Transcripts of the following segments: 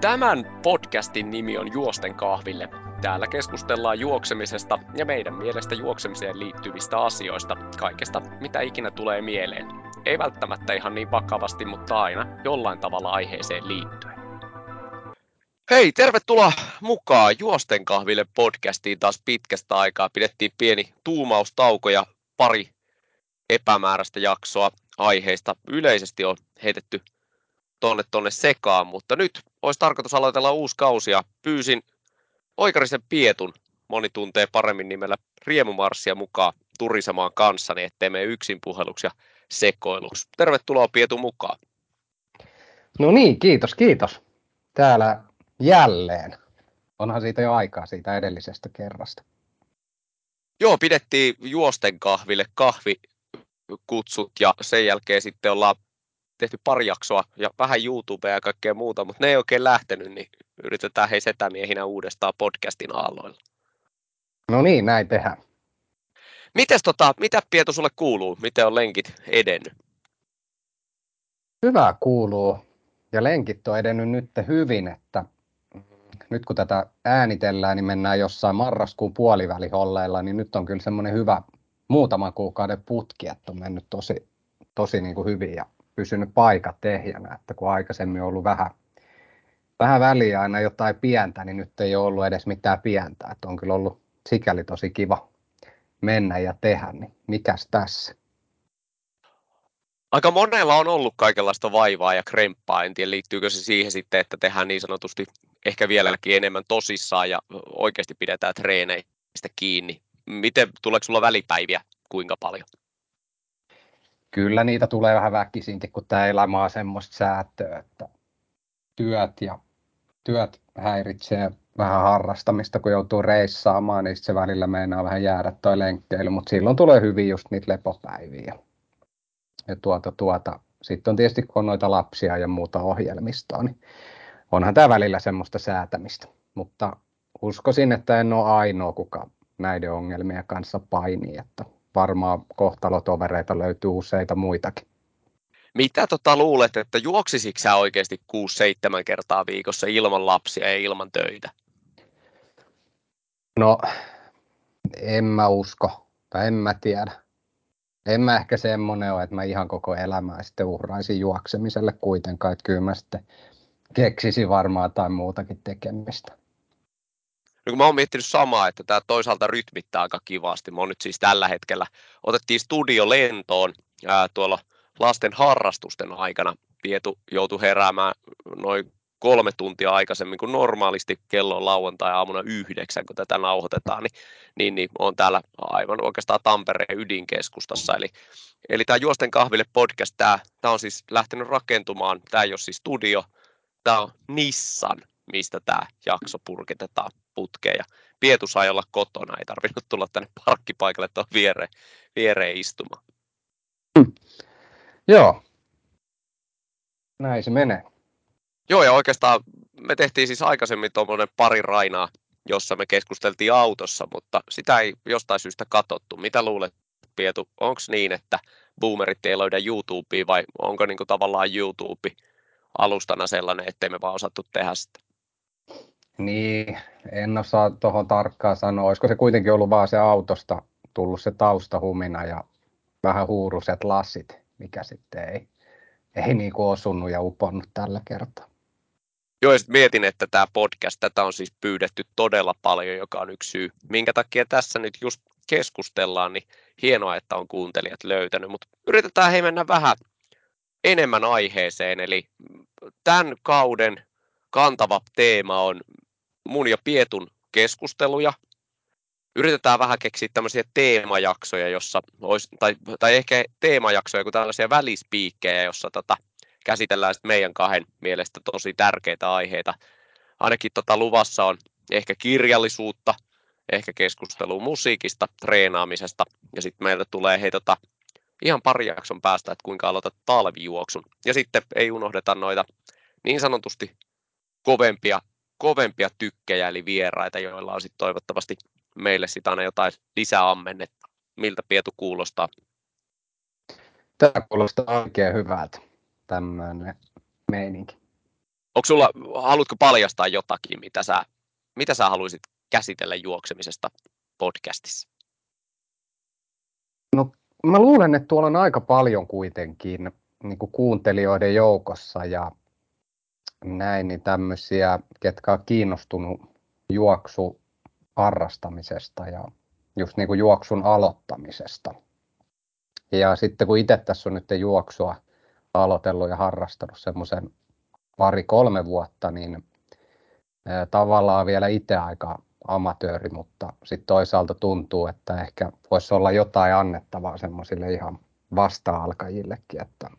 Tämän podcastin nimi on Juosten kahville. Täällä keskustellaan juoksemisesta ja meidän mielestä juoksemiseen liittyvistä asioista, kaikesta mitä ikinä tulee mieleen. Ei välttämättä ihan niin vakavasti, mutta aina jollain tavalla aiheeseen liittyen. Hei, tervetuloa mukaan Juosten kahville podcastiin taas pitkästä aikaa. Pidettiin pieni tuumaustauko ja pari epämääräistä jaksoa aiheista. Yleisesti on heitetty tonne, tonne sekaan, mutta nyt olisi tarkoitus aloitella uusi kausi ja pyysin Oikarisen Pietun, moni tuntee paremmin nimellä Riemumarssia mukaan turisemaan kanssani, ettei mene yksin puheluksi ja sekoiluksi. Tervetuloa Pietu mukaan. No niin, kiitos, kiitos. Täällä jälleen. Onhan siitä jo aikaa siitä edellisestä kerrasta. Joo, pidettiin juosten kahville kahvikutsut ja sen jälkeen sitten ollaan tehty pari jaksoa ja vähän YouTubea ja kaikkea muuta, mutta ne ei oikein lähtenyt, niin yritetään hei setämiehinä uudestaan podcastin aalloilla. No niin, näin tehdään. Mites tota, mitä Pietu sulle kuuluu? Miten on lenkit edennyt? Hyvä kuuluu. Ja lenkit on edennyt nyt hyvin, että nyt kun tätä äänitellään, niin mennään jossain marraskuun puoliväliholleilla, niin nyt on kyllä semmoinen hyvä muutaman kuukauden putki, että on mennyt tosi, tosi niin kuin hyvin ja pysynyt paikat ehjänä, että kun aikaisemmin on ollut vähän, vähän väliä aina jotain pientä, niin nyt ei ole ollut edes mitään pientä, että on kyllä ollut sikäli tosi kiva mennä ja tehdä, niin mikäs tässä? Aika monella on ollut kaikenlaista vaivaa ja kremppaa, en tiedä liittyykö se siihen sitten, että tehdään niin sanotusti ehkä vieläkin enemmän tosissaan ja oikeasti pidetään treeneistä kiinni. Miten, tuleeko sulla välipäiviä kuinka paljon? Kyllä niitä tulee vähän väkisinkin, kun tämä elämä on semmoista säätöä, että työt ja työt häiritsee vähän harrastamista, kun joutuu reissaamaan, niin se välillä meinaa vähän jäädä toi lenkkeily, mutta silloin tulee hyvin just niitä lepopäiviä. Ja tuota, tuota. Sitten on tietysti, kun on noita lapsia ja muuta ohjelmistoa, niin onhan tämä välillä semmoista säätämistä. Mutta uskoisin, että en ole ainoa, kuka näiden ongelmien kanssa painii, että varmaan kohtalotovereita löytyy useita muitakin. Mitä tota luulet, että juoksisitko sä oikeasti 6-7 kertaa viikossa ilman lapsia ja ilman töitä? No, en mä usko, tai en mä tiedä. En mä ehkä semmonen ole, että mä ihan koko elämää sitten uhraisin juoksemiselle kuitenkaan, että kyllä mä sitten keksisin varmaan tai muutakin tekemistä. No kun mä oon miettinyt samaa, että tämä toisaalta rytmittää aika kivasti. Mä oon nyt siis tällä hetkellä, otettiin studio lentoon ää, tuolla lasten harrastusten aikana. Pietu joutui heräämään noin kolme tuntia aikaisemmin kuin normaalisti kello on lauantai-aamuna yhdeksän, kun tätä nauhoitetaan, niin, niin, niin on täällä aivan oikeastaan Tampereen ydinkeskustassa. Eli, eli tämä Juosten kahville podcast, tämä, tämä on siis lähtenyt rakentumaan, tämä ei ole siis studio, tämä on Nissan, mistä tämä jakso purkitetaan putkeen. Ja Pietu sai olla kotona, ei tarvinnut tulla tänne parkkipaikalle tuon viereen, viereen istumaan. Hmm. Joo, näin se menee. Joo, ja oikeastaan me tehtiin siis aikaisemmin tuommoinen pari rainaa, jossa me keskusteltiin autossa, mutta sitä ei jostain syystä katsottu. Mitä luulet, Pietu, onko niin, että boomerit ei löydä YouTubea vai onko niin kuin tavallaan YouTube alustana sellainen, ettei me vaan osattu tehdä sitä? Niin, en osaa tuohon tarkkaan sanoa. Olisiko se kuitenkin ollut vaan se autosta tullut se taustahumina ja vähän huuruset lassit, mikä sitten ei, ei niin kuin osunut ja uponnut tällä kertaa. Joo, ja mietin, että tämä podcast, tätä on siis pyydetty todella paljon, joka on yksi syy, minkä takia tässä nyt just keskustellaan, niin hienoa, että on kuuntelijat löytänyt, mutta yritetään hei mennä vähän enemmän aiheeseen, eli tämän kauden kantava teema on mun ja Pietun keskusteluja. Yritetään vähän keksiä tämmöisiä teemajaksoja, jossa olisi, tai, tai ehkä teemajaksoja kuin tällaisia välispiikkejä, jossa tota, käsitellään sit meidän kahden mielestä tosi tärkeitä aiheita. Ainakin tota luvassa on ehkä kirjallisuutta, ehkä keskustelua musiikista, treenaamisesta ja sitten meiltä tulee hei tota, ihan pari jakson päästä, että kuinka aloitat talvijuoksun. Ja sitten ei unohdeta noita niin sanotusti kovempia kovempia tykkejä, eli vieraita, joilla on sitten toivottavasti meille sitä aina jotain lisäammennetta. Miltä Pietu kuulostaa? Tämä kuulostaa oikein hyvältä, tämmöinen meininki. onko sulla, haluatko paljastaa jotakin, mitä sä, mitä sä haluaisit käsitellä juoksemisesta podcastissa? No mä luulen, että tuolla on aika paljon kuitenkin niin kuin kuuntelijoiden joukossa ja näin, niin tämmöisiä, ketkä on kiinnostunut juoksu harrastamisesta ja just niin kuin juoksun aloittamisesta. Ja sitten kun itse tässä on nyt juoksua aloitellut ja harrastanut semmoisen pari-kolme vuotta, niin tavallaan vielä itse aika amatööri, mutta sitten toisaalta tuntuu, että ehkä voisi olla jotain annettavaa semmoisille ihan vasta-alkajillekin, että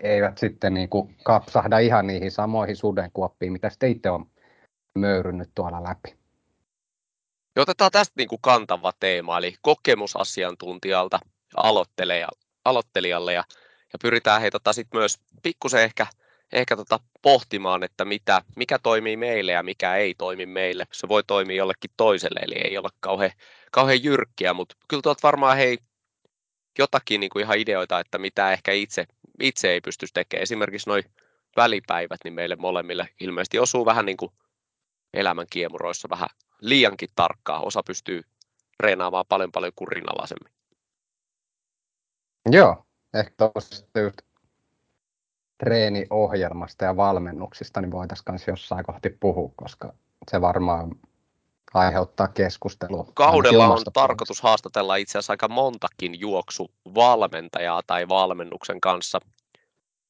eivät sitten niin kuin kapsahda ihan niihin samoihin sudenkuoppiin, mitä sitten itse on möyrynyt tuolla läpi. Ja otetaan tästä niin kuin kantava teema, eli kokemusasiantuntijalta aloittelijalle ja, ja pyritään heitä tota sit myös pikkusen ehkä, ehkä tota pohtimaan, että mitä, mikä toimii meille ja mikä ei toimi meille. Se voi toimia jollekin toiselle, eli ei ole kauhean, kauhean jyrkkiä, mutta kyllä tuolta varmaan hei jotakin niin kuin ihan ideoita, että mitä ehkä itse, itse ei pysty tekemään. Esimerkiksi noin välipäivät, niin meille molemmille ilmeisesti osuu vähän niin kuin elämän kiemuroissa vähän liiankin tarkkaa. Osa pystyy treenaamaan paljon paljon kurinalaisemmin. Joo, ehkä tuosta just treeniohjelmasta ja valmennuksista niin voitaisiin myös jossain kohti puhua, koska se varmaan aiheuttaa keskustelua. Kaudella on tarkoitus haastatella itse asiassa aika montakin juoksuvalmentajaa tai valmennuksen kanssa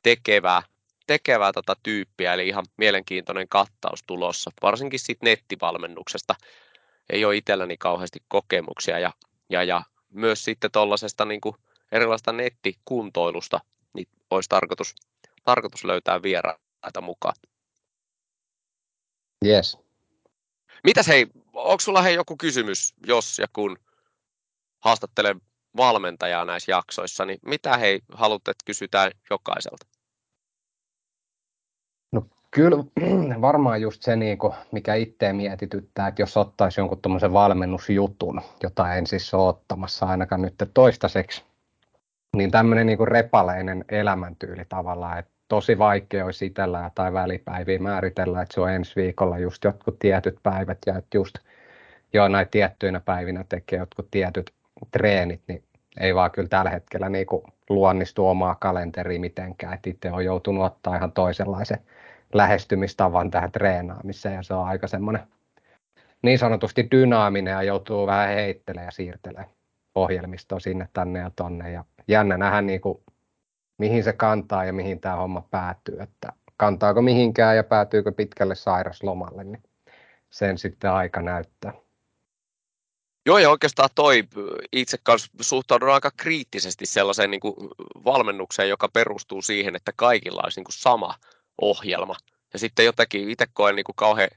tekevää, tekevää tota tyyppiä, eli ihan mielenkiintoinen kattaus tulossa, varsinkin sitten nettivalmennuksesta. Ei ole itselläni kauheasti kokemuksia ja, ja, ja myös sitten tuollaisesta niin erilaista nettikuntoilusta, niin olisi tarkoitus, tarkoitus löytää vieraita mukaan. Yes. Mitäs hei, onko sulla hei joku kysymys, jos ja kun haastattelen valmentajaa näissä jaksoissa, niin mitä hei haluat, että kysytään jokaiselta? No kyllä varmaan just se, niin kuin, mikä itse mietityttää, että jos ottaisi jonkun tuommoisen valmennusjutun, jota en siis ole ottamassa ainakaan nyt toistaiseksi, niin tämmöinen niin repaleinen elämäntyyli tavallaan, että tosi vaikea olisi itsellä tai välipäiviä määritellä, että se on ensi viikolla just jotkut tietyt päivät ja että just jo näin tiettyinä päivinä tekee jotkut tietyt treenit, niin ei vaan kyllä tällä hetkellä niin kuin luonnistu omaa kalenteria mitenkään, että itse on joutunut ottaa ihan toisenlaisen lähestymistavan tähän treenaamiseen ja se on aika semmoinen niin sanotusti dynaaminen ja joutuu vähän heittelemään ja siirtelemään ohjelmistoa sinne tänne ja tonne. Ja jännä nähdä niin kuin, mihin se kantaa ja mihin tämä homma päätyy, että kantaako mihinkään ja päätyykö pitkälle sairaslomalle, niin sen sitten aika näyttää. Joo, ja oikeastaan toi itse kanssa suhtaudun aika kriittisesti sellaiseen niin kuin valmennukseen, joka perustuu siihen, että kaikilla olisi niin kuin sama ohjelma. Ja sitten jotenkin itse koen niin kuin kauhean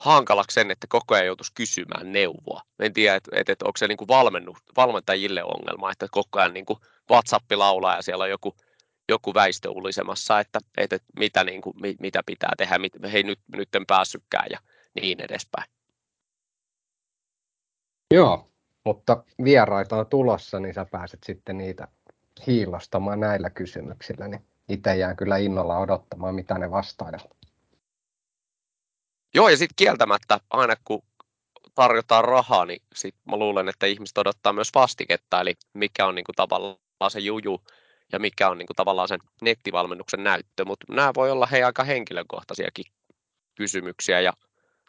hankalaksi sen, että koko ajan joutuisi kysymään neuvoa. En tiedä, että, että, että onko se niin kuin valmentajille ongelma, että koko ajan niin kuin WhatsApp laulaa ja siellä on joku, joku väistö ulisemassa, että, että mitä, niin kuin, mitä pitää tehdä, mit, hei nyt, nyt en päässytkään ja niin edespäin. Joo, mutta vieraita on tulossa, niin sä pääset sitten niitä hiilostamaan näillä kysymyksillä, niin itse jään kyllä innolla odottamaan, mitä ne vastailevat. Joo, ja sitten kieltämättä aina kun tarjotaan rahaa, niin sit mä luulen, että ihmiset odottaa myös vastiketta, eli mikä on niinku tavallaan se juju ja mikä on niinku tavallaan sen nettivalmennuksen näyttö, mutta nämä voi olla hei aika henkilökohtaisiakin kysymyksiä ja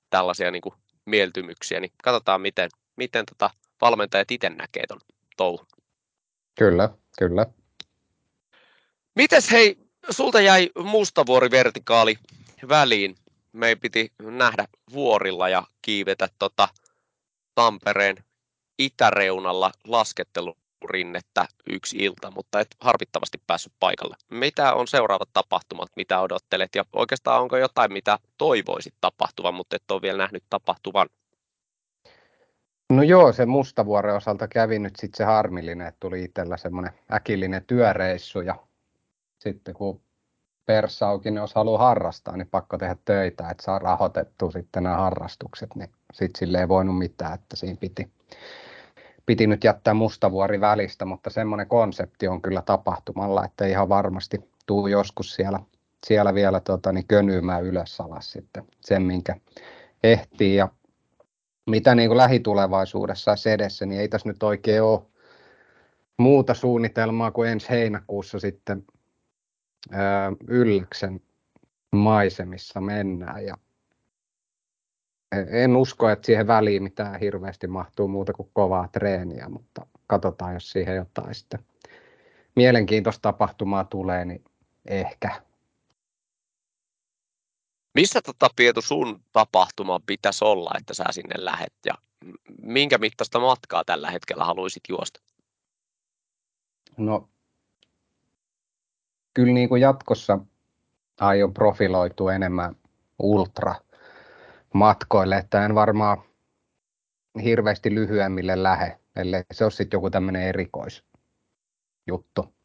tällaisia niinku mieltymyksiä, niin katsotaan miten, miten tota valmentajat itse näkee ton touhun. Kyllä, kyllä. Mites hei, sulta jäi mustavuori vertikaali väliin meidän piti nähdä vuorilla ja kiivetä tota Tampereen itäreunalla laskettelurinnettä yksi ilta, mutta et harvittavasti päässyt paikalle. Mitä on seuraavat tapahtumat, mitä odottelet ja oikeastaan onko jotain, mitä toivoisit tapahtuvan, mutta et ole vielä nähnyt tapahtuvan? No joo, se Mustavuoren osalta kävi nyt sitten se harmillinen, että tuli itsellä semmoinen äkillinen työreissu ja sitten kun persaukin, niin jos haluaa harrastaa, niin pakko tehdä töitä, että saa rahoitettua sitten nämä harrastukset, niin sitten sille ei voinut mitään, että siinä piti, piti nyt jättää mustavuori välistä, mutta semmoinen konsepti on kyllä tapahtumalla, että ihan varmasti tuu joskus siellä siellä vielä tota, niin könyymään ylös alas sitten sen, minkä ehtii. Ja mitä niin kuin lähitulevaisuudessa edessä, niin ei tässä nyt oikein ole muuta suunnitelmaa kuin ensi heinäkuussa sitten ää, Ylläksen maisemissa mennään. Ja en usko, että siihen väliin mitään hirveästi mahtuu muuta kuin kovaa treeniä, mutta katsotaan, jos siihen jotain sitten mielenkiintoista tapahtumaa tulee, niin ehkä. Missä tota, Pietu sun tapahtuma pitäisi olla, että sä sinne lähet ja minkä mittaista matkaa tällä hetkellä haluaisit juosta? No, kyllä niin kuin jatkossa aion profiloitua enemmän ultra matkoille, että en varmaan hirveästi lyhyemmille lähe, ellei se ole sitten joku tämmöinen erikoisjuttu.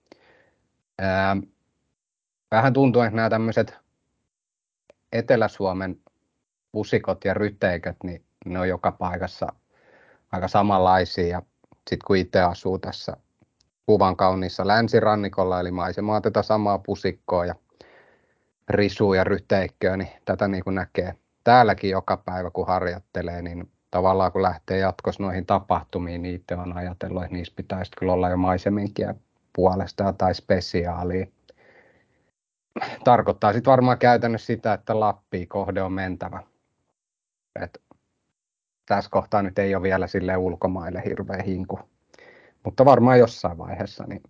Ää, vähän tuntuu, että nämä tämmöiset Etelä-Suomen pusikot ja ryteiköt, niin ne on joka paikassa aika samanlaisia. Ja sitten kun itse asuu tässä kuvan kauniissa länsirannikolla, eli maisemaa tätä samaa pusikkoa ja risua ja ryteikköä, niin tätä niin kuin näkee täälläkin joka päivä, kun harjoittelee, niin tavallaan kun lähtee jatkossa noihin tapahtumiin, niin itse on ajatellut, että niissä pitäisi kyllä olla jo maiseminkin puolesta tai spesiaalia. Tarkoittaa sitten varmaan käytännössä sitä, että Lappiin kohde on mentävä. Et tässä kohtaa nyt ei ole vielä sille ulkomaille hirveä hinku. Mutta varmaan jossain vaiheessa niin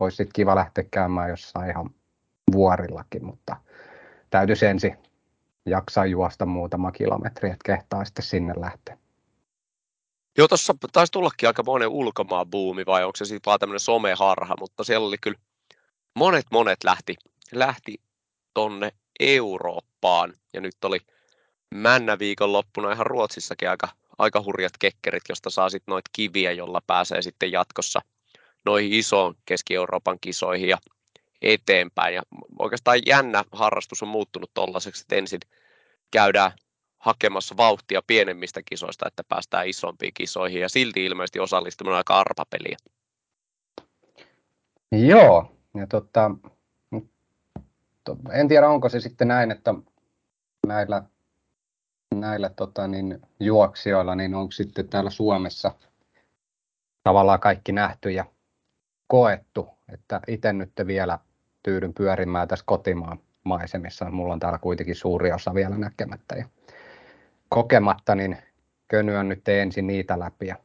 olisi sitten kiva lähteä käymään jossain ihan vuorillakin, mutta täytyisi ensin jaksaa juosta muutama kilometri, että kehtaa sitten sinne lähteä. Joo, tuossa taisi tullakin aika monen ulkomaan buumi, vai onko se sitten vaan tämmöinen someharha, mutta siellä oli kyllä monet monet lähti, lähti tonne Eurooppaan, ja nyt oli männä viikonloppuna ihan Ruotsissakin aika, aika hurjat kekkerit, josta saa sitten noita kiviä, jolla pääsee sitten jatkossa noihin isoon Keski-Euroopan kisoihin ja eteenpäin. Ja oikeastaan jännä harrastus on muuttunut tollaiseksi, että ensin käydään hakemassa vauhtia pienemmistä kisoista, että päästään isompiin kisoihin ja silti ilmeisesti osallistuminen aika arpapeliä. Joo, ja totta, en tiedä onko se sitten näin, että näillä, näillä tota, niin, juoksijoilla niin onko sitten täällä Suomessa tavallaan kaikki nähty ja koettu, että itse nyt vielä tyydyn pyörimään tässä kotimaan maisemissa. Mulla on täällä kuitenkin suuri osa vielä näkemättä ja kokematta, niin könyön nyt ensin niitä läpi ja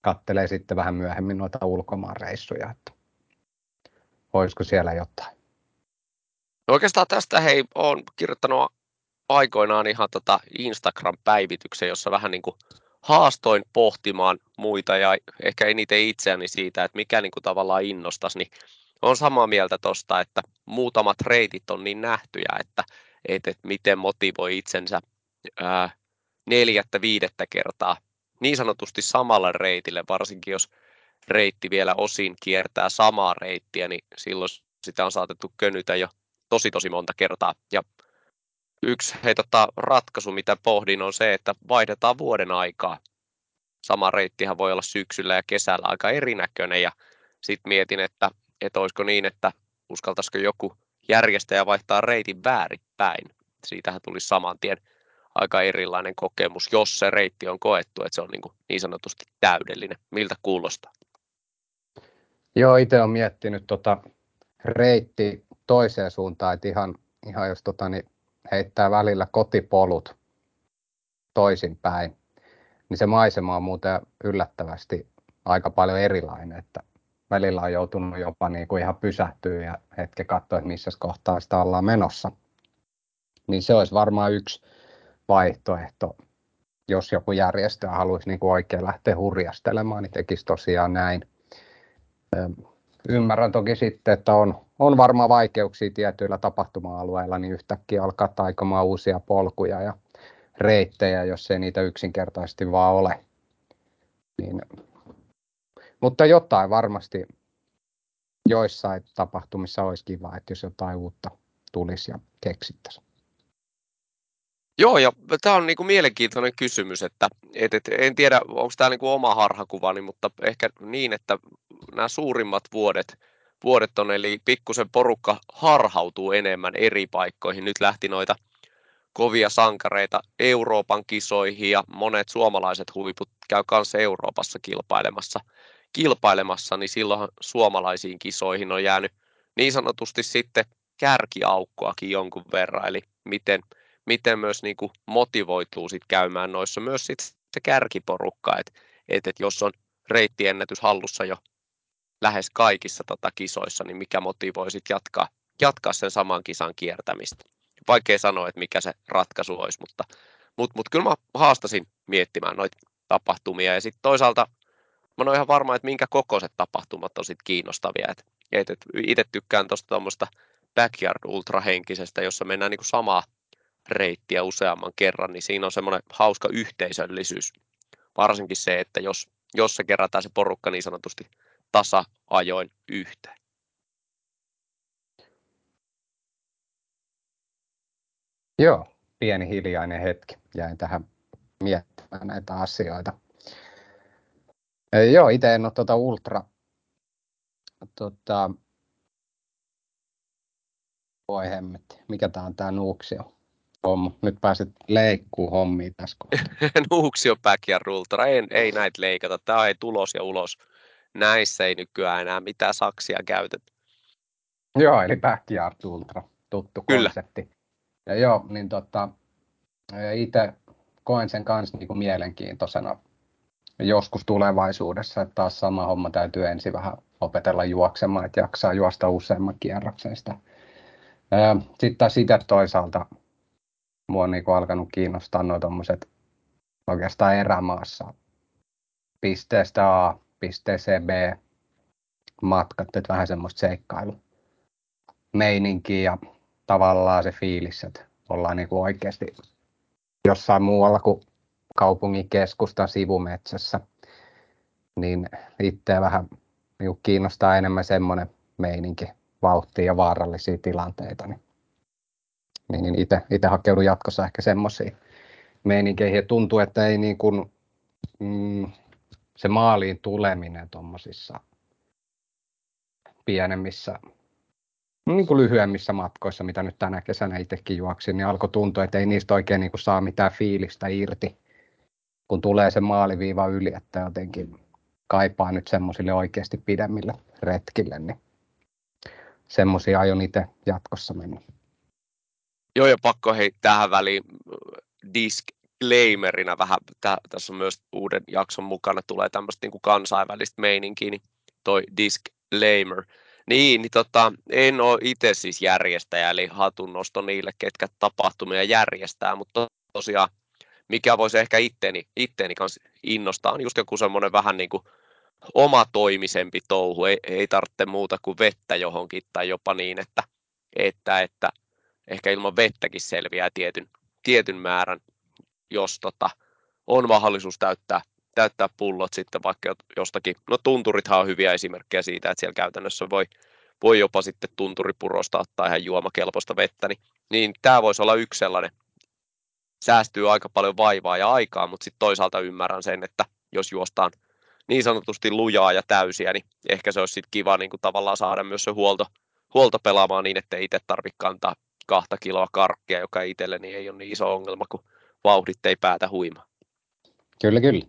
kattelee sitten vähän myöhemmin noita ulkomaan reissuja, että olisiko siellä jotain. No oikeastaan tästä hei, olen kirjoittanut aikoinaan ihan tota Instagram-päivityksen, jossa vähän niin kuin haastoin pohtimaan muita ja ehkä eniten itseäni siitä, että mikä niin kuin tavallaan innostaisi, niin on samaa mieltä tuosta, että muutamat reitit on niin nähtyjä, että, että, että miten motivoi itsensä ää, neljättä, viidettä kertaa niin sanotusti samalle reitille, varsinkin jos reitti vielä osin kiertää samaa reittiä, niin silloin sitä on saatettu könytä jo tosi tosi monta kertaa. Ja yksi hei, tota, ratkaisu, mitä pohdin, on se, että vaihdetaan vuoden aikaa. Sama reittihän voi olla syksyllä ja kesällä aika erinäköinen ja sitten mietin, että että olisiko niin, että uskaltaisiko joku järjestäjä vaihtaa reitin väärinpäin. Siitähän tulisi saman tien aika erilainen kokemus, jos se reitti on koettu, että se on niin, kuin niin sanotusti täydellinen. Miltä kuulostaa? Joo, itse olen miettinyt tota reitti toiseen suuntaan, että ihan, ihan jos tota, niin heittää välillä kotipolut toisinpäin, niin se maisema on muuten yllättävästi aika paljon erilainen, että välillä on joutunut jopa niin kuin ihan pysähtyä ja hetken katsoa, että missä kohtaa sitä ollaan menossa. Niin se olisi varmaan yksi vaihtoehto, jos joku järjestö haluaisi niin kuin oikein lähteä hurjastelemaan, niin tekisi tosiaan näin. Ymmärrän toki sitten, että on, on varmaan vaikeuksia tietyillä tapahtuma-alueilla, niin yhtäkkiä alkaa taikomaan uusia polkuja ja reittejä, jos ei niitä yksinkertaisesti vaan ole. Niin mutta jotain varmasti joissain tapahtumissa olisi kiva, että jos jotain uutta tulisi ja keksittäisiin. Joo, ja tämä on niinku mielenkiintoinen kysymys, että et, et, en tiedä, onko tämä niinku oma harhakuvani, mutta ehkä niin, että nämä suurimmat vuodet vuodet on, eli pikkusen porukka harhautuu enemmän eri paikkoihin. Nyt lähti noita kovia sankareita Euroopan kisoihin ja monet suomalaiset huiput käy kanssa Euroopassa kilpailemassa, kilpailemassa, niin silloin suomalaisiin kisoihin on jäänyt niin sanotusti sitten kärkiaukkoakin jonkun verran, eli miten, miten myös niin kuin motivoituu sit käymään noissa myös sit se kärkiporukka, että et, et jos on reittiennätys hallussa jo lähes kaikissa tota kisoissa, niin mikä motivoi sit jatkaa, jatkaa sen saman kisan kiertämistä. Vaikea sanoa, että mikä se ratkaisu olisi, mutta, mutta, mutta kyllä mä haastasin miettimään noita tapahtumia ja sitten toisaalta mä oon ihan varma, että minkä kokoiset tapahtumat on sit kiinnostavia. Et, et, et itse tykkään tuosta tuommoista backyard ultrahenkisestä, jossa mennään niin samaa reittiä useamman kerran, niin siinä on semmoinen hauska yhteisöllisyys. Varsinkin se, että jos, jos se kerätään se porukka niin sanotusti tasa-ajoin yhteen. Joo, pieni hiljainen hetki. Jäin tähän miettimään näitä asioita. Joo, itse en ole tuota ultra, tota, voi hemmetti, mikä tämä on tämä Nuuksio homma. Nyt pääset leikkuu hommiin tässä Nuuksio backyard ultra, ei, ei näitä leikata, tämä ei tulos ja ulos. Näissä ei nykyään enää mitään saksia käytetä. Joo, eli backyard ultra, tuttu Kyllä. konsepti. Ja joo, niin tota, itse koen sen kanssa niin kuin mielenkiintoisena joskus tulevaisuudessa, että taas sama homma täytyy ensin vähän opetella juoksemaan, että jaksaa juosta useamman kierroksen sitä. Sitten taas itse toisaalta mua on niin kuin alkanut kiinnostaa nuo tuommoiset oikeastaan erämaassa pisteestä A pisteeseen B matkat, että vähän semmoista seikkailu meininkiä ja tavallaan se fiilis, että ollaan niin kuin oikeasti jossain muualla kuin kaupungin keskustan sivumetsässä, niin itseä vähän niin kiinnostaa enemmän semmoinen meininki, vauhtia ja vaarallisia tilanteita. Niin, niin, niin itse, hakeudun jatkossa ehkä semmoisiin meininkeihin. Ja tuntuu, että ei niin kuin, mm, se maaliin tuleminen tuommoisissa pienemmissä niin kuin lyhyemmissä matkoissa, mitä nyt tänä kesänä itsekin juoksin, niin alkoi tuntua, että ei niistä oikein niin kuin saa mitään fiilistä irti, kun tulee se maaliviiva yli, että jotenkin kaipaa nyt semmoisille oikeasti pidemmille retkille, niin semmoisia aion itse jatkossa mennä. Joo, ja pakko hei tähän väliin disclaimerina vähän, tää, tässä on myös uuden jakson mukana tulee tämmöistä niin kuin kansainvälistä meininkiä, niin toi disclaimer, niin, niin tota, en ole itse siis järjestäjä, eli hatunnosto niille, ketkä tapahtumia järjestää, mutta tosiaan mikä voisi ehkä itteeni, itteeni kanssa innostaa, on just joku semmoinen vähän niin kuin omatoimisempi touhu, ei, ei tarvitse muuta kuin vettä johonkin tai jopa niin, että, että, että ehkä ilman vettäkin selviää tietyn, tietyn määrän, jos tota, on mahdollisuus täyttää, täyttää pullot sitten vaikka jostakin, no tunturithan on hyviä esimerkkejä siitä, että siellä käytännössä voi, voi jopa sitten tunturipurosta ottaa ihan juomakelpoista vettä, niin, niin tämä voisi olla yksi sellainen, säästyy aika paljon vaivaa ja aikaa, mutta sitten toisaalta ymmärrän sen, että jos juostaan niin sanotusti lujaa ja täysiä, niin ehkä se olisi sitten kiva niin kuin tavallaan saada myös se huolto, huolto pelaamaan niin, että itse tarvitse kantaa kahta kiloa karkkia, joka itselleni ei ole niin iso ongelma, kun vauhdit ei päätä huimaa. Kyllä, kyllä.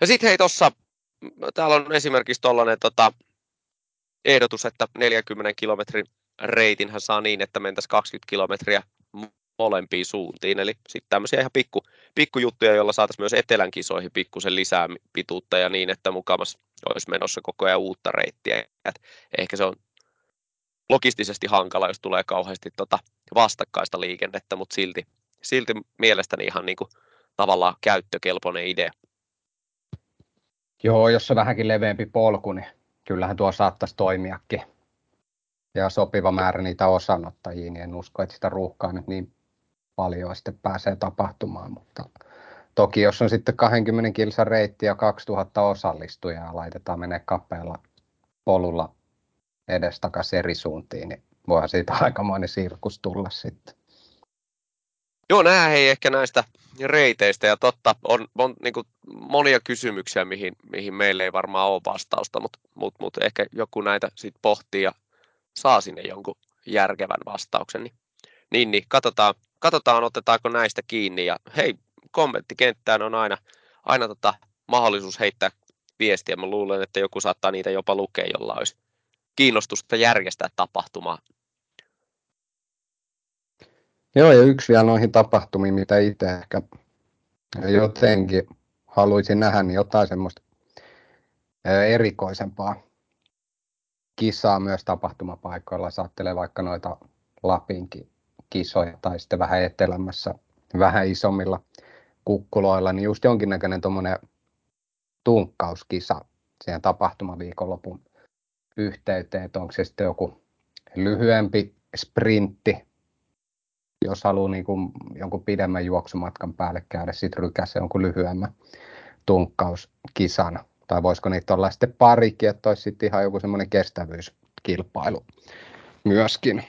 Ja sitten hei tuossa, täällä on esimerkiksi tuollainen tota, ehdotus, että 40 kilometrin reitinhän saa niin, että mentäisiin 20 kilometriä molempiin suuntiin. Eli sitten tämmöisiä ihan pikku, pikkujuttuja, joilla saataisiin myös etelän kisoihin pikkusen lisää pituutta ja niin, että mukamas olisi menossa koko ajan uutta reittiä. Et ehkä se on logistisesti hankala, jos tulee kauheasti tota vastakkaista liikennettä, mutta silti, silti mielestäni ihan niin kuin tavallaan käyttökelpoinen idea. Joo, jos on vähänkin leveämpi polku, niin kyllähän tuo saattaisi toimiakin. Ja sopiva määrä niitä osanottajia, niin en usko, että sitä ruuhkaa nyt niin paljon sitten pääsee tapahtumaan. Mutta toki jos on sitten 20 kilsan reitti ja 2000 osallistujaa laitetaan menee kapealla polulla edestakaisin eri suuntiin, niin voi siitä aikamoinen sirkus tulla sitten. Joo, nämä ei ehkä näistä reiteistä ja totta, on, on niin kuin monia kysymyksiä, mihin, mihin meillä ei varmaan ole vastausta, mutta, mutta, mutta ehkä joku näitä sitten pohtii ja saa sinne jonkun järkevän vastauksen. Niin, niin, niin katsotaan, katsotaan, otetaanko näistä kiinni ja hei, kommenttikenttään on aina, aina tota mahdollisuus heittää viestiä. Mä luulen, että joku saattaa niitä jopa lukea, jolla olisi kiinnostusta järjestää tapahtumaa. Joo, ja yksi vielä noihin tapahtumiin, mitä itse ehkä jotenkin haluaisin nähdä, niin jotain semmoista erikoisempaa kisaa myös tapahtumapaikoilla. Saattelee vaikka noita Lapinkin kisoja tai sitten vähän etelämässä, vähän isommilla kukkuloilla, niin just jonkinnäköinen tuommoinen tunkkauskisa siihen tapahtumaviikonlopun yhteyteen, että onko se sitten joku lyhyempi sprintti, jos haluaa niin kuin jonkun pidemmän juoksumatkan päälle käydä, sitten rykässä jonkun lyhyemmän tunkkauskisan. Tai voisiko niitä olla sitten parikin, että olisi sitten ihan joku semmoinen kestävyyskilpailu myöskin.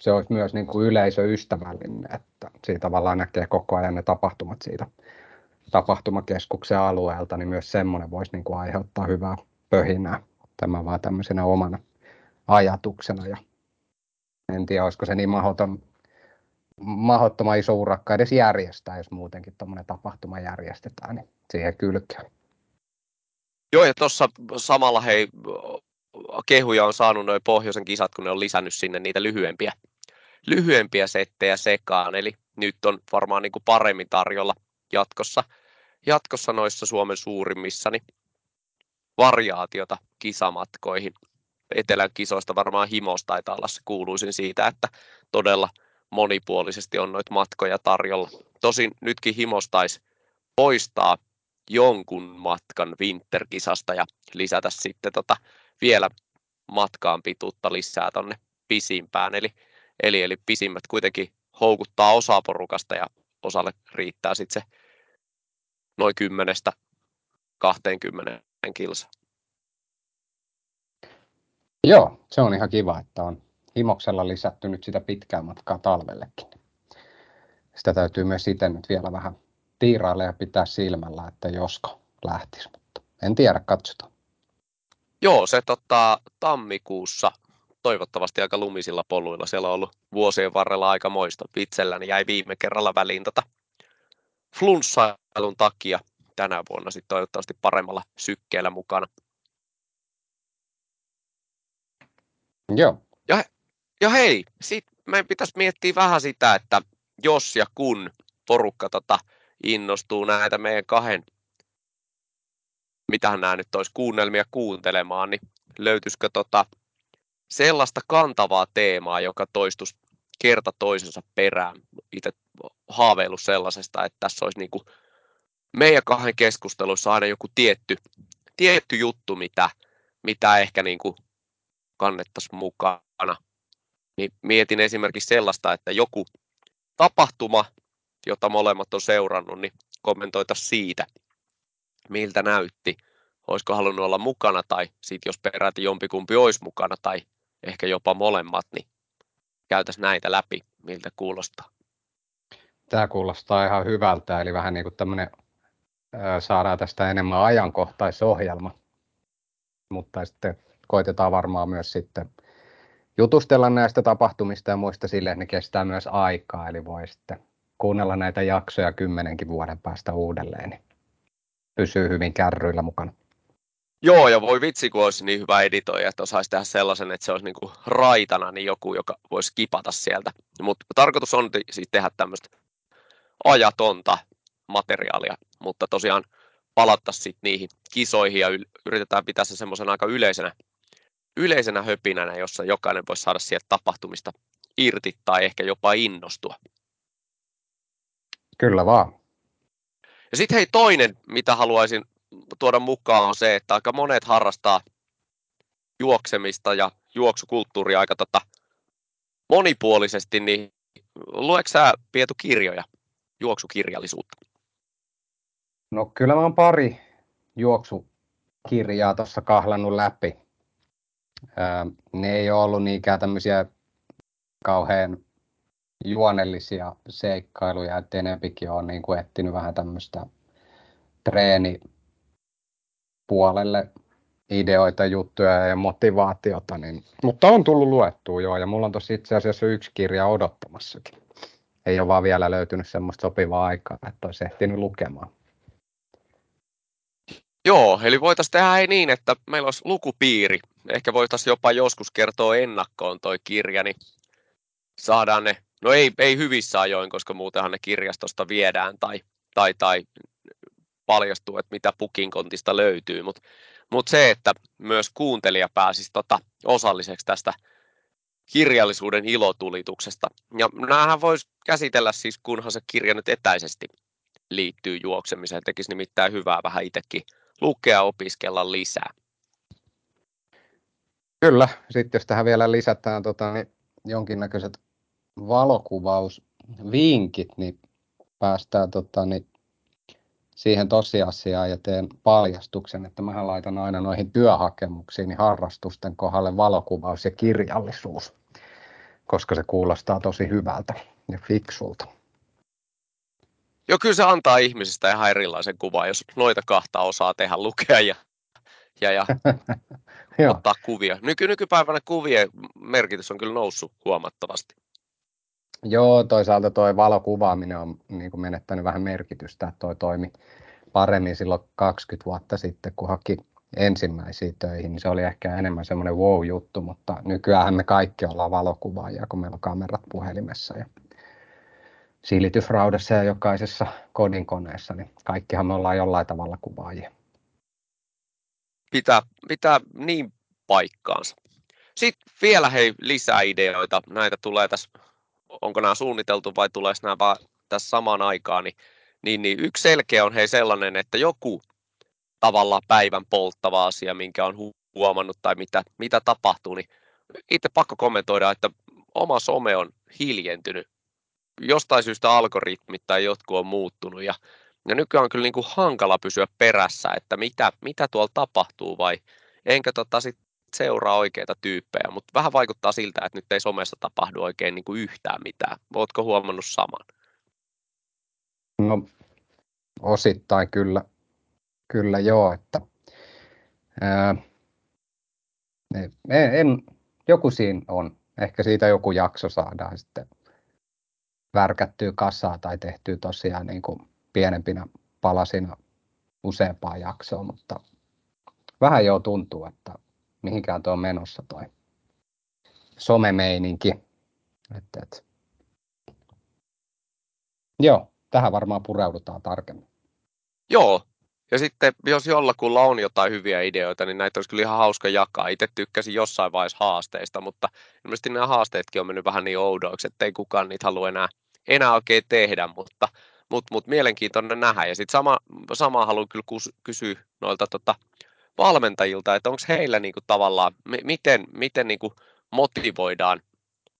Se olisi myös niin kuin yleisöystävällinen, että siitä tavallaan näkee koko ajan ne tapahtumat siitä tapahtumakeskuksen alueelta, niin myös semmoinen voisi niin kuin aiheuttaa hyvää pöhinää. Tämä vaan tämmöisenä omana ajatuksena. Ja en tiedä, olisiko se niin mahdoton, mahdottoman iso urakka edes järjestää, jos muutenkin tuommoinen tapahtuma järjestetään, niin siihen kylkeen. Joo, ja tuossa samalla hei, kehuja on saanut noin pohjoisen kisat, kun ne on lisännyt sinne niitä lyhyempiä, lyhyempiä settejä sekaan, eli nyt on varmaan niin kuin paremmin tarjolla jatkossa, jatkossa noissa Suomen suurimmissa niin variaatiota kisamatkoihin. Etelän kisoista varmaan himos taitaa olla se kuuluisin siitä, että todella monipuolisesti on noita matkoja tarjolla. Tosin nytkin himos taisi poistaa jonkun matkan winterkisasta ja lisätä sitten tota vielä matkaan pituutta lisää tonne pisimpään. Eli, eli, eli pisimmät kuitenkin houkuttaa osa porukasta ja osalle riittää sitten se noin 10-20 kilsa. Joo, se on ihan kiva, että on himoksella lisätty nyt sitä pitkää matkaa talvellekin. Sitä täytyy myös itse nyt vielä vähän tiirailla ja pitää silmällä, että josko lähtisi, mutta en tiedä, katsotaan. Joo, se tota, tammikuussa toivottavasti aika lumisilla poluilla. Siellä on ollut vuosien varrella aika moista. Itselläni jäi viime kerralla väliin tota flunssailun takia tänä vuonna sitten toivottavasti paremmalla sykkeellä mukana. Joo. Ja, ja hei, sit meidän pitäisi miettiä vähän sitä, että jos ja kun porukka tota, innostuu näitä meidän kahden, mitähän nämä nyt olisi, kuunnelmia kuuntelemaan, niin löytyisikö tota sellaista kantavaa teemaa, joka toistuisi kerta toisensa perään. Itse haaveillut sellaisesta, että tässä olisi niin kuin meidän kahden keskusteluissa aina joku tietty, tietty juttu, mitä, mitä ehkä niin kuin kannettaisiin mukana. Niin mietin esimerkiksi sellaista, että joku tapahtuma, jota molemmat on seurannut, niin kommentoitaisiin siitä, miltä näytti. Olisiko halunnut olla mukana tai sitten jos peräti jompikumpi olisi mukana tai ehkä jopa molemmat, niin käytäisiin näitä läpi, miltä kuulostaa. Tämä kuulostaa ihan hyvältä, eli vähän niin kuin tämmöinen, saadaan tästä enemmän ajankohtaisohjelma, mutta sitten koitetaan varmaan myös sitten jutustella näistä tapahtumista ja muista sille, että ne kestää myös aikaa, eli voi sitten kuunnella näitä jaksoja kymmenenkin vuoden päästä uudelleen, niin pysyy hyvin kärryillä mukana. Joo, ja voi vitsi, kun olisi niin hyvä editoija, että osaisi tehdä sellaisen, että se olisi niin kuin raitana, niin joku, joka voisi kipata sieltä. Mutta tarkoitus on siis tehdä tämmöistä ajatonta materiaalia, mutta tosiaan palata sitten niihin kisoihin ja yritetään pitää se semmoisen aika yleisenä, yleisenä höpinänä, jossa jokainen voisi saada sieltä tapahtumista irti tai ehkä jopa innostua. Kyllä vaan. Ja sitten hei toinen, mitä haluaisin tuoda mukaan on se, että aika monet harrastaa juoksemista ja juoksukulttuuria aika tota monipuolisesti, niin lueeko sä Pietu kirjoja, juoksukirjallisuutta? No kyllä mä oon pari juoksukirjaa tuossa kahlannut läpi. ne ei ole ollut niinkään tämmöisiä kauhean juonellisia seikkailuja, että enempikin on niin kuin etsinyt vähän tämmöistä treenipuolelle ideoita, juttuja ja motivaatiota, niin, mutta on tullut luettua joo, ja mulla on tossa itse asiassa yksi kirja odottamassakin. Ei ole vaan vielä löytynyt semmoista sopivaa aikaa, että olisi ehtinyt lukemaan. Joo, eli voitaisiin tehdä ei niin, että meillä olisi lukupiiri. Ehkä voitaisiin jopa joskus kertoa ennakkoon toi kirja, niin saadaan ne, no ei, ei hyvissä ajoin, koska muutenhan ne kirjastosta viedään tai, tai, tai paljastuu, että mitä pukinkontista löytyy, mutta mut se, että myös kuuntelija pääsisi tota osalliseksi tästä kirjallisuuden ilotulituksesta. Ja näähän voisi käsitellä siis, kunhan se kirja nyt etäisesti liittyy juoksemiseen. Tekisi nimittäin hyvää vähän itsekin lukea opiskella lisää. Kyllä, sitten jos tähän vielä lisätään tota, niin jonkinnäköiset valokuvausvinkit, niin päästään tota, niin siihen tosiasiaan ja teen paljastuksen, että mä laitan aina noihin työhakemuksiin niin harrastusten kohdalle valokuvaus ja kirjallisuus, koska se kuulostaa tosi hyvältä ja fiksulta. Joo, kyllä se antaa ihmisistä ihan erilaisen kuvan, jos noita kahta osaa tehdä, lukea ja, ja, ja ottaa kuvia. Nyky, nykypäivänä kuvien merkitys on kyllä noussut huomattavasti. Joo, toisaalta tuo valokuvaaminen on niin kuin menettänyt vähän merkitystä, toi toimi paremmin silloin 20 vuotta sitten, kun haki ensimmäisiin töihin, niin se oli ehkä enemmän semmoinen wow-juttu, mutta nykyään me kaikki ollaan valokuvaajia, kun meillä on kamerat puhelimessa ja silitysraudassa ja jokaisessa kodinkoneessa, niin kaikkihan me ollaan jollain tavalla kuvaajia. Pitää, pitää niin paikkaansa. Sitten vielä hei lisää ideoita. Näitä tulee tässä, onko nämä suunniteltu vai tulee nämä vaan tässä samaan aikaan, niin, niin, niin yksi selkeä on hei sellainen, että joku tavallaan päivän polttava asia, minkä on huomannut tai mitä, mitä tapahtuu, niin itse pakko kommentoida, että oma some on hiljentynyt. Jostain syystä algoritmit tai jotkut on muuttunut ja, ja nykyään on kyllä niin kuin hankala pysyä perässä, että mitä, mitä tuolla tapahtuu vai enkä tota sit seuraa oikeita tyyppejä, mutta vähän vaikuttaa siltä, että nyt ei somessa tapahdu oikein niin kuin yhtään mitään. Oletko huomannut saman? No osittain kyllä, kyllä joo, että ää, en, en, joku siinä on. Ehkä siitä joku jakso saadaan sitten värkättyä kassaa tai tehtyä tosiaan niin kuin pienempinä palasina useampaa jaksoa, mutta vähän jo tuntuu, että mihinkään tuo on menossa toi somemeininki. Että, että. Joo, tähän varmaan pureudutaan tarkemmin. Joo, ja sitten jos jollakulla on jotain hyviä ideoita, niin näitä olisi kyllä ihan hauska jakaa. Itse tykkäsin jossain vaiheessa haasteista, mutta ilmeisesti nämä haasteetkin on mennyt vähän niin oudoiksi, että ei kukaan niitä halua enää, enää oikein tehdä, mutta, mutta, mutta mielenkiintoinen nähdä. Ja sitten sama, sama haluan kyllä kysyä noilta tota, valmentajilta, että onko heillä niin kuin tavallaan, miten, miten niin kuin motivoidaan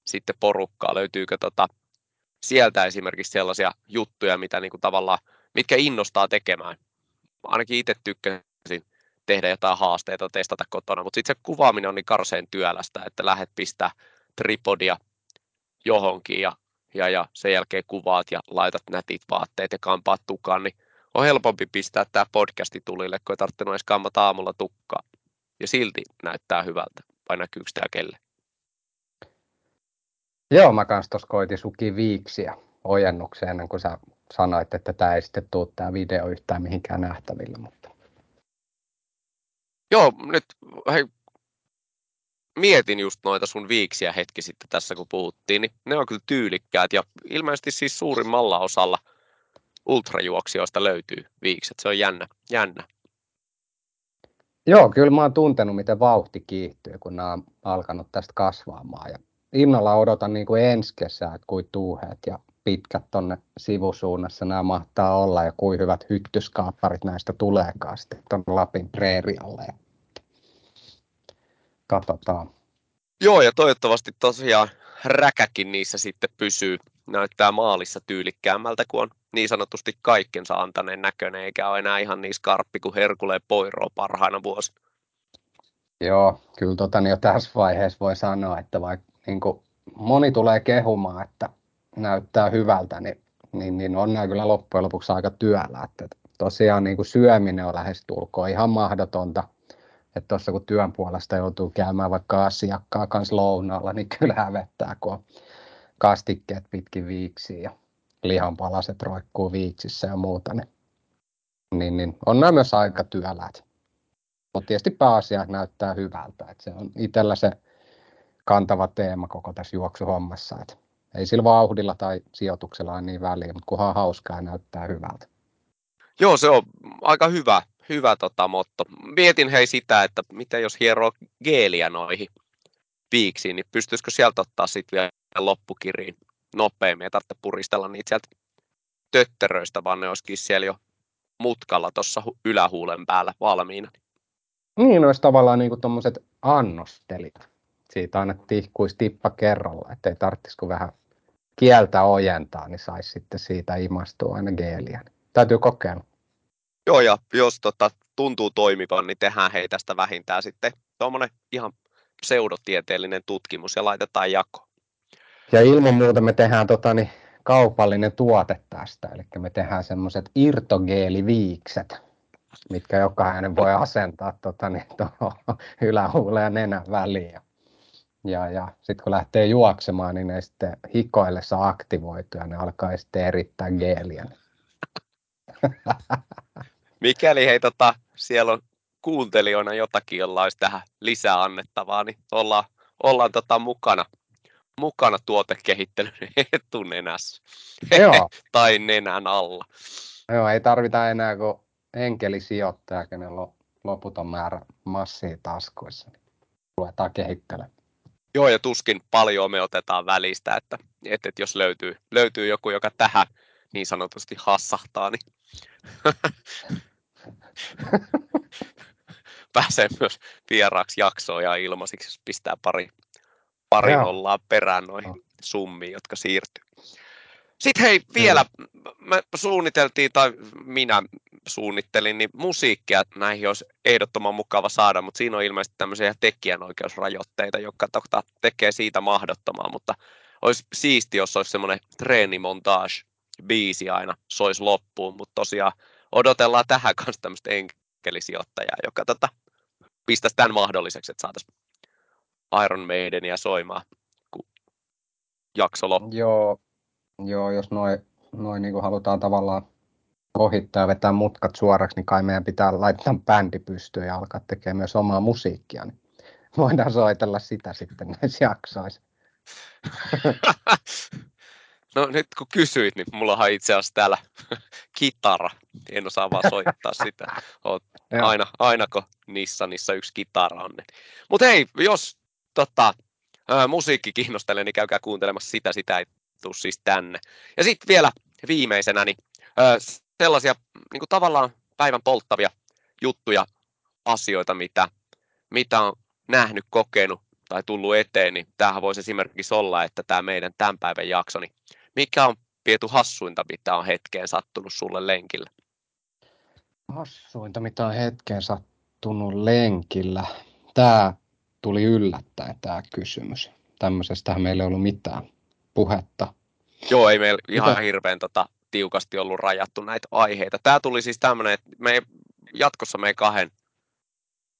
sitten porukkaa, löytyykö tota, sieltä esimerkiksi sellaisia juttuja, mitä niin kuin tavallaan, mitkä innostaa tekemään? Ainakin itse tykkäsin tehdä jotain haasteita, testata kotona, mutta sitten se kuvaaminen on niin karseen työlästä, että lähdet pistää tripodia johonkin ja, ja, ja sen jälkeen kuvaat ja laitat nätit vaatteet ja kampaat tukaan, niin on helpompi pistää tämä podcasti tulille, kun ei tarvinnut edes kampata aamulla tukkaa. Ja silti näyttää hyvältä, vai näkyykö tämä kelle? Joo, mä kans tuossa koitin suki viiksiä ojennukseen ennen kuin sä sanoit, että tämä ei sitten tule tämä video yhtään mihinkään nähtäville. Mutta... Joo, nyt hei, mietin just noita sun viiksiä hetki sitten tässä kun puhuttiin, niin ne on kyllä tyylikkäät ja ilmeisesti siis suurimmalla osalla ultrajuoksijoista löytyy viikset. Se on jännä. jännä. Joo, kyllä mä oon tuntenut, miten vauhti kiihtyy, kun nämä on alkanut tästä kasvaamaan. Ja innolla odotan niin kuin ensi kesää, että kuin tuuheet ja pitkät tuonne sivusuunnassa nämä mahtaa olla ja kuin hyvät hyttyskaapparit näistä tuleekaan sitten tuonne Lapin preerialle. Katsotaan. Joo, ja toivottavasti tosiaan räkäkin niissä sitten pysyy. Näyttää maalissa tyylikkäämmältä, kun on niin sanotusti kaikkensa antaneen näköinen, eikä ole enää ihan niin skarppi kuin Herkuleen Poiroa parhaina vuosina. Joo, kyllä tota, niin jo tässä vaiheessa voi sanoa, että vaikka niin kuin moni tulee kehumaan, että näyttää hyvältä, niin, niin, niin on nämä kyllä loppujen lopuksi aika työläät. Tosiaan niin kuin syöminen on lähestulkoon ihan mahdotonta. Että tuossa kun työn puolesta joutuu käymään vaikka asiakkaan kanssa lounaalla, niin kyllä hävettää, kun on kastikkeet pitkin viiksiä ja lihanpalaset roikkuu viiksissä ja muuta. Niin, niin, niin on nämä myös aika työläät. Mutta tietysti pääasia näyttää hyvältä. Et se on itsellä se kantava teema koko tässä juoksuhommassa. Et ei sillä vauhdilla tai sijoituksella ole niin väliä, mutta kunhan hauskaa näyttää hyvältä. Joo, se on aika hyvä, hyvä tota motto. Mietin hei sitä, että mitä jos hieroo geeliä noihin viiksiin, niin pystyisikö sieltä ottaa sitten vielä loppukiriin nopeammin, ei tarvitse puristella niitä sieltä tötteröistä, vaan ne olisikin siellä jo mutkalla tuossa ylähuulen päällä valmiina. Niin, olisi tavallaan niin tuommoiset annostelit. Siitä aina tihkuisi tippa kerralla, ettei tarvitsisi vähän kieltä ojentaa, niin saisi sitten siitä imastua aina geeliä. Täytyy kokeilla. Joo, ja jos tota, tuntuu toimivan, niin tehdään hei tästä vähintään sitten tuommoinen ihan pseudotieteellinen tutkimus ja laitetaan jako. Ja ilman muuta me tehdään tota, niin, kaupallinen tuote tästä, eli me tehdään semmoiset irtogeeliviikset, mitkä jokainen voi asentaa tota, niin, ylähuuleen ja nenän väliin. Ja, ja, sitten kun lähtee juoksemaan, niin ne sitten hikoillessa aktivoituu ja ne alkaa sitten erittää geeliä. Mikäli hei, tota, siellä on kuuntelijoina jotakin, jolla olisi tähän lisää annettavaa, niin ollaan, ollaan tota mukana, mukana tuotekehittelyn etunenässä. Joo. tai nenän alla. Joo, ei tarvita enää kuin enkelisijoittaja, kenellä on loputon määrä massia taskuissa. Niin ruvetaan kehittelemään. Joo, ja tuskin paljon me otetaan välistä, että, että, että jos löytyy, löytyy joku, joka tähän niin sanotusti hassahtaa, niin pääsee myös vieraaksi jaksoon ja ilmaisiksi, jos pistää pari, pari nollaa perään noihin summiin, jotka siirtyy. Sitten hei, vielä me suunniteltiin, tai minä suunnittelin, niin musiikkia näihin olisi ehdottoman mukava saada, mutta siinä on ilmeisesti tämmöisiä tekijänoikeusrajoitteita, jotka tota tekee siitä mahdottomaa, mutta olisi siisti, jos olisi semmoinen treenimontage biisi aina soisi loppuun, mutta tosiaan odotellaan tähän kanssa tämmöistä enkelisijoittajaa, joka tota, pistäisi tämän mahdolliseksi, että saataisiin Iron Maidenia soimaan, kun jakso loppuu. Joo, joo jos noin noi niin halutaan tavallaan ohittaa ja vetää mutkat suoraksi, niin kai meidän pitää laittaa bändi pystyyn ja alkaa tekemään myös omaa musiikkia. Niin voidaan soitella sitä sitten näissä jaksoissa. No nyt kun kysyit, niin mulla on itse asiassa täällä kitara. En osaa vaan soittaa sitä. Oot aina, ainako Nissanissa yksi kitara on. Mutta hei, jos tota, musiikki kiinnostelee, niin käykää kuuntelemassa sitä. Sitä ei tule siis tänne. Ja sitten vielä viimeisenä, niin sellaisia niin kuin tavallaan päivän polttavia juttuja, asioita, mitä, mitä on nähnyt, kokenut tai tullut eteen, niin tämähän voisi esimerkiksi olla, että tämä meidän tämän päivän jakso, niin mikä on Pietu hassuinta, mitä on hetkeen sattunut sulle lenkillä? Hassuinta, mitä on hetkeen sattunut lenkillä? Tämä tuli yllättäen tämä kysymys. Tämmöisestä meillä ei ollut mitään puhetta. Joo, ei meillä ihan mitä? hirveän tota, tiukasti ollut rajattu näitä aiheita. Tämä tuli siis tämmöinen, että me jatkossa meidän kahden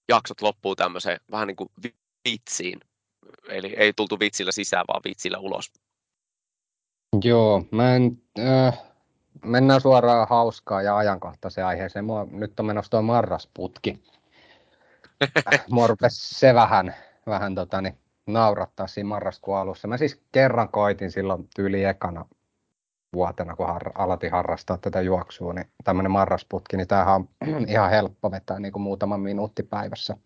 jaksot loppuu tämmöiseen vähän niin kuin vitsiin. Eli ei tultu vitsillä sisään, vaan vitsillä ulos. Joo, mä en, äh, mennään suoraan hauskaa ja ajankohtaiseen aiheeseen. Mua, nyt on menossa tuo marrasputki. Mua se vähän, vähän tota, niin, naurattaa siinä marraskuun alussa. Mä siis kerran koitin silloin tyyli ekana vuotena, kun har, aloitin harrastaa tätä juoksua, niin tämmöinen marrasputki, niin tämähän on ihan helppo vetää niin kuin muutaman minuutti päivässä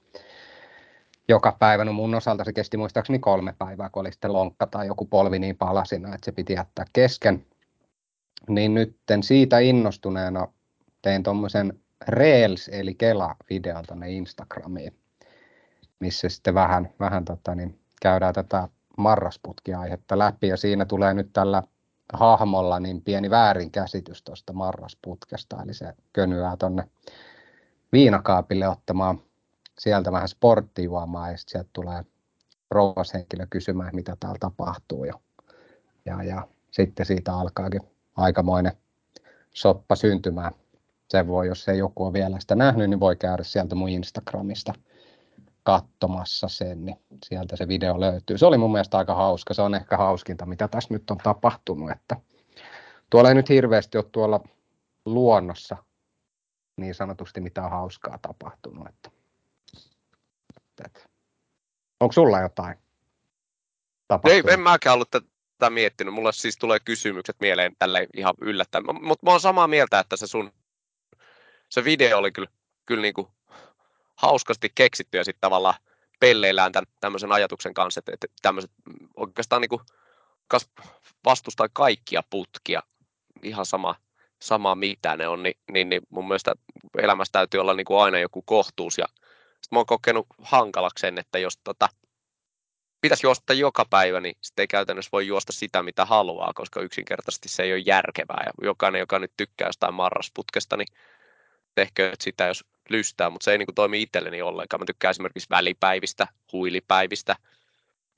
joka päivä. No mun osalta se kesti muistaakseni kolme päivää, kun oli sitten lonkka tai joku polvi niin palasina, että se piti jättää kesken. Niin nytten siitä innostuneena tein tuommoisen Reels eli Kela-videon tuonne Instagramiin, missä sitten vähän, vähän tota, niin käydään tätä marrasputkiaihetta läpi ja siinä tulee nyt tällä hahmolla niin pieni väärinkäsitys tuosta marrasputkesta, eli se könyää tuonne viinakaapille ottamaan sieltä vähän sporttijuomaa ja sitten sieltä tulee rouvashenkilö kysymään, mitä täällä tapahtuu. Ja, ja, ja sitten siitä alkaakin aikamoinen soppa syntymään. Se voi, jos ei joku ole vielä sitä nähnyt, niin voi käydä sieltä mun Instagramista katsomassa sen, niin sieltä se video löytyy. Se oli mun mielestä aika hauska. Se on ehkä hauskinta, mitä tässä nyt on tapahtunut. Että tuolla ei nyt hirveästi ole tuolla luonnossa niin sanotusti mitään hauskaa tapahtunut. Että, että. Onko sulla jotain tapahtunut? Ei, en mäkään ollut tätä miettinyt. Mulla siis tulee kysymykset mieleen tälle ihan yllättäen. Mutta mä oon samaa mieltä, että se sun se video oli kyllä, kyllä niin kuin hauskasti keksitty ja sitten tavallaan pelleillään tämän, tämmöisen ajatuksen kanssa, että, että tämmöiset oikeastaan niin kuin vastustaa kaikkia putkia, ihan sama, sama mitä ne on, niin, niin, niin mun mielestä elämässä täytyy olla niin kuin aina joku kohtuus ja sitten mä oon kokenut hankalaksi sen, että jos tota, pitäisi juosta joka päivä, niin sitten ei käytännössä voi juosta sitä, mitä haluaa, koska yksinkertaisesti se ei ole järkevää. Ja jokainen, joka nyt tykkää jostain marrasputkesta, niin tehkö sitä, jos lystää, mutta se ei niin toimi itselleni ollenkaan. Mä tykkään esimerkiksi välipäivistä, huilipäivistä,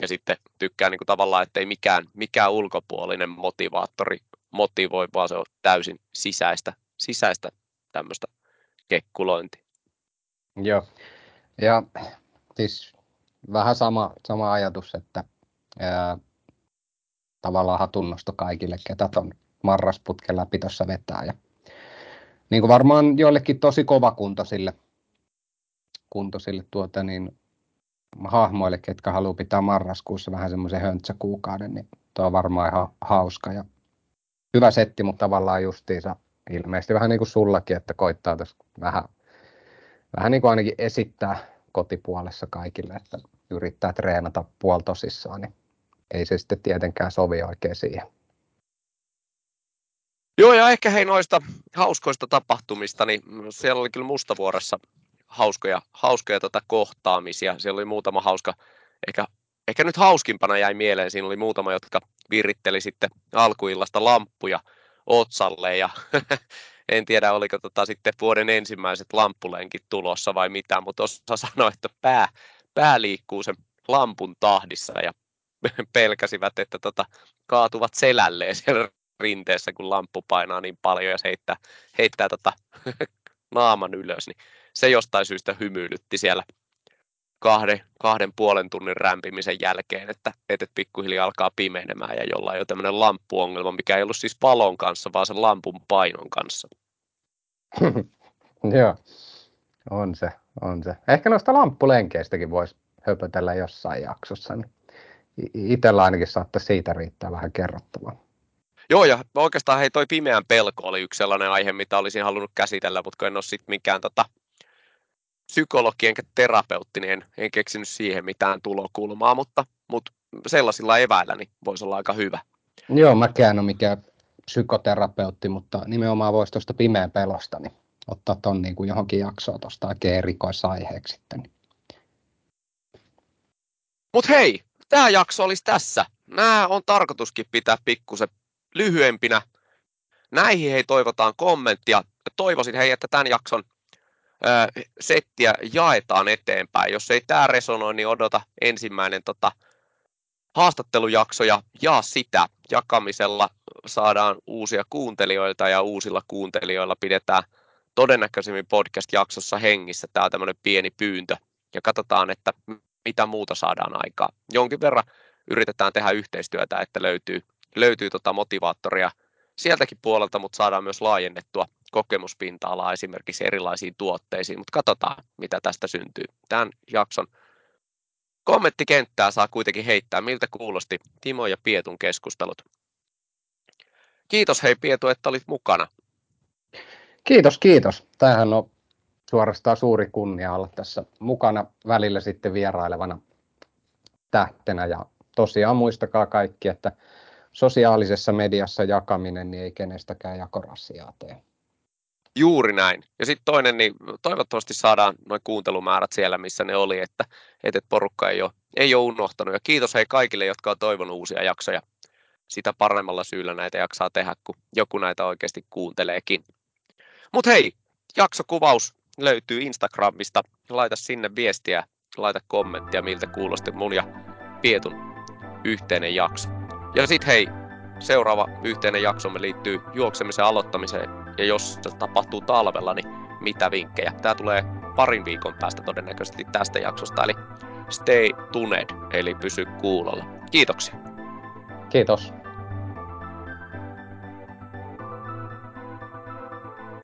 ja sitten tykkään niin tavallaan, että ei mikään, mikään ulkopuolinen motivaattori motivoi, vaan se on täysin sisäistä, sisäistä tämmöistä kekkulointia. Joo, ja siis vähän sama, sama ajatus, että ää, tavallaan hatunnosto kaikille, ketä ton marrasputken läpi tuossa vetää. Ja niin kuin varmaan joillekin tosi kovakuntoisille kuntoisille tuota, niin, hahmoille, ketkä haluaa pitää marraskuussa vähän semmoisen höntsäkuukauden, niin tuo on varmaan ihan hauska ja hyvä setti, mutta tavallaan justiinsa ilmeisesti vähän niin kuin sullakin, että koittaa tässä vähän, vähän niin kuin ainakin esittää kotipuolessa kaikille, että yrittää treenata puoltosissaan, niin ei se sitten tietenkään sovi oikein siihen. Joo, ja ehkä hei noista hauskoista tapahtumista, niin siellä oli kyllä Mustavuoressa hauskoja, hauskoja tota kohtaamisia. Siellä oli muutama hauska, ehkä, ehkä nyt hauskimpana jäi mieleen, siinä oli muutama, jotka viritteli sitten alkuillasta lamppuja otsalle ja en tiedä oliko tota sitten vuoden ensimmäiset lamppulenkit tulossa vai mitä, mutta osa sanoi, että pää, pää liikkuu sen lampun tahdissa ja pelkäsivät, että tota, kaatuvat selälleen siellä rinteessä, kun lamppu painaa niin paljon ja se heittää, heittää tota, naaman ylös, niin se jostain syystä hymyilytti siellä kahden, kahden puolen tunnin rämpimisen jälkeen, että, että pikkuhiljaa alkaa pimenemään ja jollain on tämmöinen lamppuongelma, mikä ei ollut siis palon kanssa, vaan sen lampun painon kanssa. Joo, on se, on se. Ehkä noista lamppulenkeistäkin voisi höpötellä jossain jaksossa. Niin itsellä ainakin saattaisi siitä riittää vähän kerrottavaa. Joo, ja oikeastaan hei, toi pimeän pelko oli yksi sellainen aihe, mitä olisin halunnut käsitellä, mutta en ole sitten mikään tota, psykologi enkä terapeutti, niin en, en keksinyt siihen mitään tulokulmaa, mutta, mutta sellaisilla eväillä niin voisi olla aika hyvä. Joo, mäkään ole mikään psykoterapeutti, mutta nimenomaan voisi tuosta pimeän pelosta niin ottaa tuon niin kuin johonkin jaksoon tuosta oikein erikoisaiheeksi sitten. Mutta hei, tämä jakso olisi tässä. Nämä on tarkoituskin pitää pikkusen lyhyempinä. Näihin hei toivotaan kommenttia. Toivoisin hei, että tämän jakson settiä jaetaan eteenpäin. Jos ei tämä resonoi, niin odota ensimmäinen tota, haastattelujakso ja jaa sitä. Jakamisella saadaan uusia kuuntelijoita ja uusilla kuuntelijoilla pidetään todennäköisemmin podcast-jaksossa hengissä. Tämä on tämmöinen pieni pyyntö ja katsotaan, että mitä muuta saadaan aikaa. Jonkin verran yritetään tehdä yhteistyötä, että löytyy löytyy tota motivaattoria sieltäkin puolelta, mutta saadaan myös laajennettua kokemuspinta-alaa esimerkiksi erilaisiin tuotteisiin, mutta katsotaan, mitä tästä syntyy. Tämän jakson kommenttikenttää saa kuitenkin heittää, miltä kuulosti Timo ja Pietun keskustelut. Kiitos hei Pietu, että olit mukana. Kiitos, kiitos. Tämähän on suorastaan suuri kunnia olla tässä mukana välillä sitten vierailevana tähtenä. Ja tosiaan muistakaa kaikki, että sosiaalisessa mediassa jakaminen niin ei kenestäkään jakorasiaa tee. Juuri näin. Ja sitten toinen, niin toivottavasti saadaan noin kuuntelumäärät siellä, missä ne oli, että, että porukka ei ole, ei ole unohtanut. Ja kiitos hei kaikille, jotka on toivonut uusia jaksoja. Sitä paremmalla syyllä näitä jaksaa tehdä, kun joku näitä oikeasti kuunteleekin. Mutta hei, jaksokuvaus löytyy Instagramista. Laita sinne viestiä, laita kommenttia, miltä kuulosti mun ja Pietun yhteinen jakso. Ja sit hei, seuraava yhteinen jaksomme liittyy juoksemisen aloittamiseen, ja jos se tapahtuu talvella, niin mitä vinkkejä? Tämä tulee parin viikon päästä todennäköisesti tästä jaksosta, eli stay tuned, eli pysy kuulolla. Kiitoksia. Kiitos.